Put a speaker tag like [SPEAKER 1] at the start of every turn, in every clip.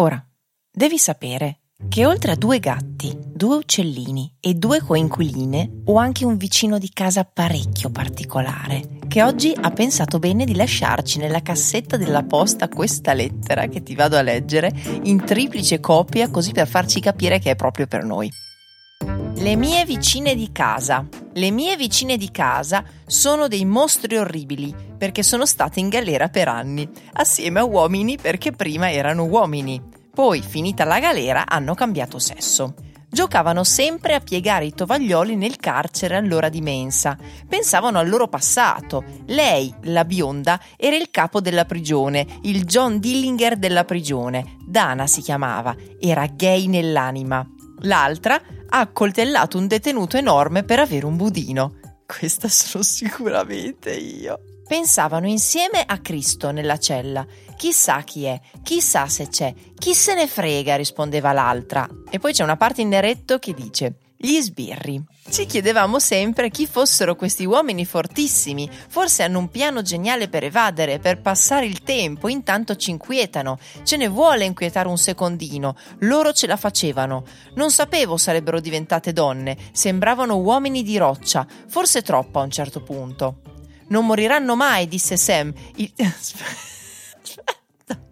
[SPEAKER 1] Ora, devi sapere che oltre a due gatti, due uccellini e due coinquiline, ho anche un vicino di casa parecchio particolare, che oggi ha pensato bene di lasciarci nella cassetta della posta questa lettera che ti vado a leggere in triplice copia così per farci capire che è proprio per noi. Le mie vicine di casa. Le mie vicine di casa sono dei mostri orribili perché sono state in galera per anni, assieme a uomini perché prima erano uomini. Poi, finita la galera, hanno cambiato sesso. Giocavano sempre a piegare i tovaglioli nel carcere all'ora di mensa. Pensavano al loro passato. Lei, la bionda, era il capo della prigione, il John Dillinger della prigione. Dana si chiamava, era gay nell'anima. L'altra ha accoltellato un detenuto enorme per avere un budino. Questa sono sicuramente io. Pensavano insieme a Cristo nella cella. Chissà chi è, chissà se c'è, chi se ne frega, rispondeva l'altra. E poi c'è una parte in neretto che dice: gli sbirri. Ci chiedevamo sempre chi fossero questi uomini fortissimi. Forse hanno un piano geniale per evadere, per passare il tempo, intanto ci inquietano. Ce ne vuole inquietare un secondino. Loro ce la facevano. Non sapevo sarebbero diventate donne. Sembravano uomini di roccia, forse troppo a un certo punto. Non moriranno mai, disse Sam. Il...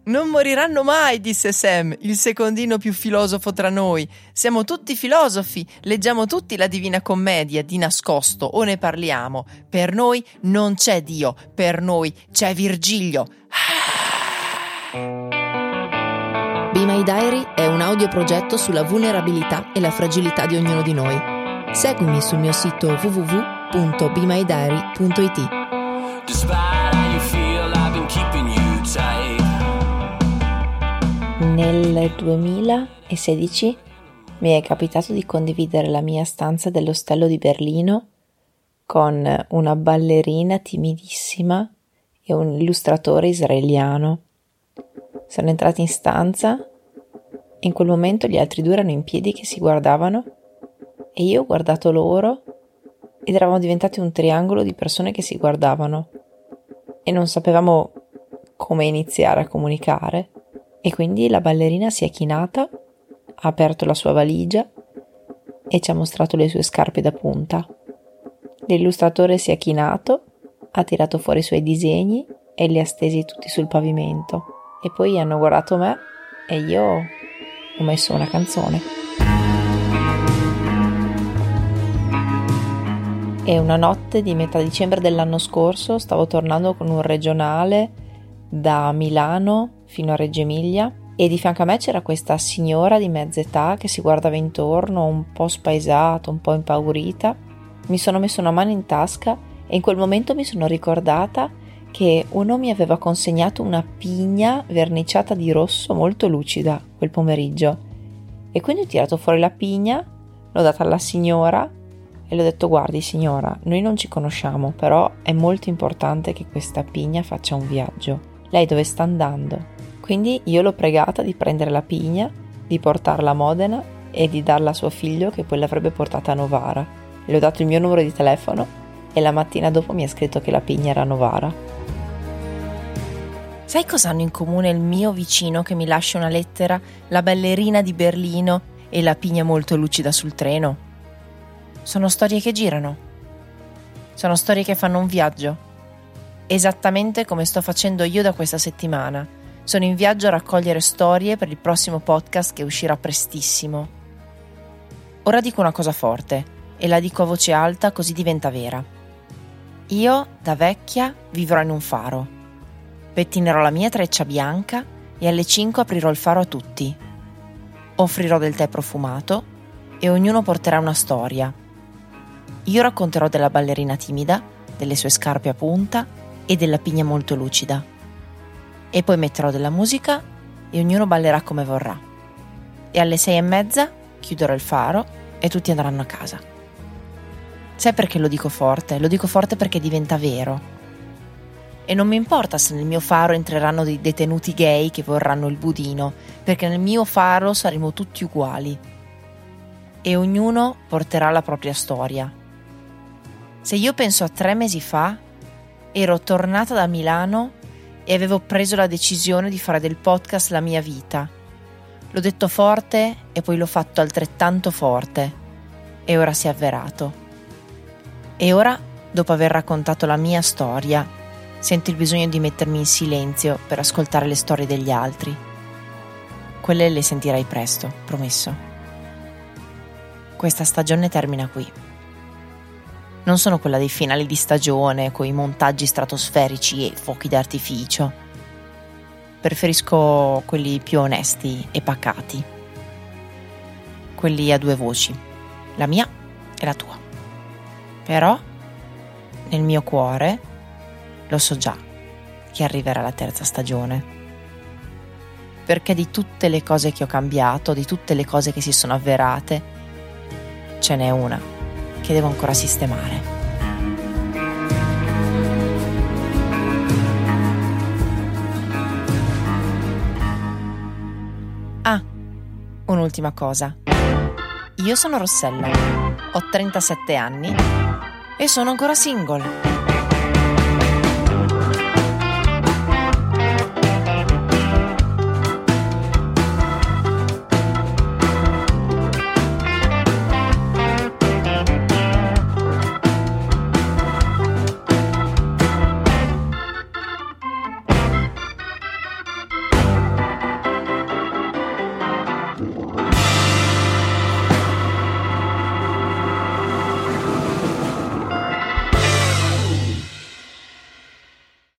[SPEAKER 1] Non moriranno mai, disse Sam, il secondino più filosofo tra noi. Siamo tutti filosofi, leggiamo tutti la Divina Commedia di nascosto o ne parliamo. Per noi non c'è Dio, per noi c'è Virgilio.
[SPEAKER 2] Be My Diary è un audioprogetto sulla vulnerabilità e la fragilità di ognuno di noi. Seguimi sul mio sito www.bemydiary.it.
[SPEAKER 3] Nel 2016 mi è capitato di condividere la mia stanza dell'ostello di Berlino con una ballerina timidissima e un illustratore israeliano. Sono entrata in stanza e in quel momento gli altri due erano in piedi che si guardavano e io ho guardato loro ed eravamo diventati un triangolo di persone che si guardavano e non sapevamo come iniziare a comunicare. E quindi la ballerina si è chinata, ha aperto la sua valigia e ci ha mostrato le sue scarpe da punta. L'illustratore si è chinato, ha tirato fuori i suoi disegni e li ha stesi tutti sul pavimento. E poi hanno guardato me e io ho messo una canzone. E una notte di metà dicembre dell'anno scorso stavo tornando con un regionale da Milano fino a Reggio Emilia e di fianco a me c'era questa signora di mezza età che si guardava intorno, un po' spaesata, un po' impaurita. Mi sono messo una mano in tasca e in quel momento mi sono ricordata che uno mi aveva consegnato una pigna verniciata di rosso molto lucida quel pomeriggio. E quindi ho tirato fuori la pigna, l'ho data alla signora e le ho detto guardi signora, noi non ci conosciamo, però è molto importante che questa pigna faccia un viaggio. Lei dove sta andando? Quindi io l'ho pregata di prendere la pigna, di portarla a Modena e di darla a suo figlio che poi l'avrebbe portata a Novara. Le ho dato il mio numero di telefono e la mattina dopo mi ha scritto che la pigna era a Novara.
[SPEAKER 1] Sai cosa hanno in comune il mio vicino che mi lascia una lettera, la ballerina di Berlino e la pigna molto lucida sul treno? Sono storie che girano. Sono storie che fanno un viaggio. Esattamente come sto facendo io da questa settimana sono in viaggio a raccogliere storie per il prossimo podcast che uscirà prestissimo. Ora dico una cosa forte e la dico a voce alta così diventa vera. Io, da vecchia, vivrò in un faro. Pettinerò la mia treccia bianca e alle 5 aprirò il faro a tutti. Offrirò del tè profumato e ognuno porterà una storia. Io racconterò della ballerina timida, delle sue scarpe a punta e della pigna molto lucida e poi metterò della musica e ognuno ballerà come vorrà. E alle sei e mezza chiuderò il faro e tutti andranno a casa. Sai perché lo dico forte? Lo dico forte perché diventa vero. E non mi importa se nel mio faro entreranno dei detenuti gay che vorranno il budino, perché nel mio faro saremo tutti uguali. E ognuno porterà la propria storia. Se io penso a tre mesi fa, ero tornata da Milano e avevo preso la decisione di fare del podcast la mia vita. L'ho detto forte e poi l'ho fatto altrettanto forte e ora si è avverato. E ora, dopo aver raccontato la mia storia, sento il bisogno di mettermi in silenzio per ascoltare le storie degli altri. Quelle le sentirai presto, promesso. Questa stagione termina qui. Non sono quella dei finali di stagione, con i montaggi stratosferici e fuochi d'artificio preferisco quelli più onesti e pacati. Quelli a due voci, la mia e la tua. Però nel mio cuore lo so già che arriverà la terza stagione. Perché di tutte le cose che ho cambiato, di tutte le cose che si sono avverate, ce n'è una che devo ancora sistemare. Un'ultima cosa. Io sono Rossella, ho 37 anni e sono ancora single.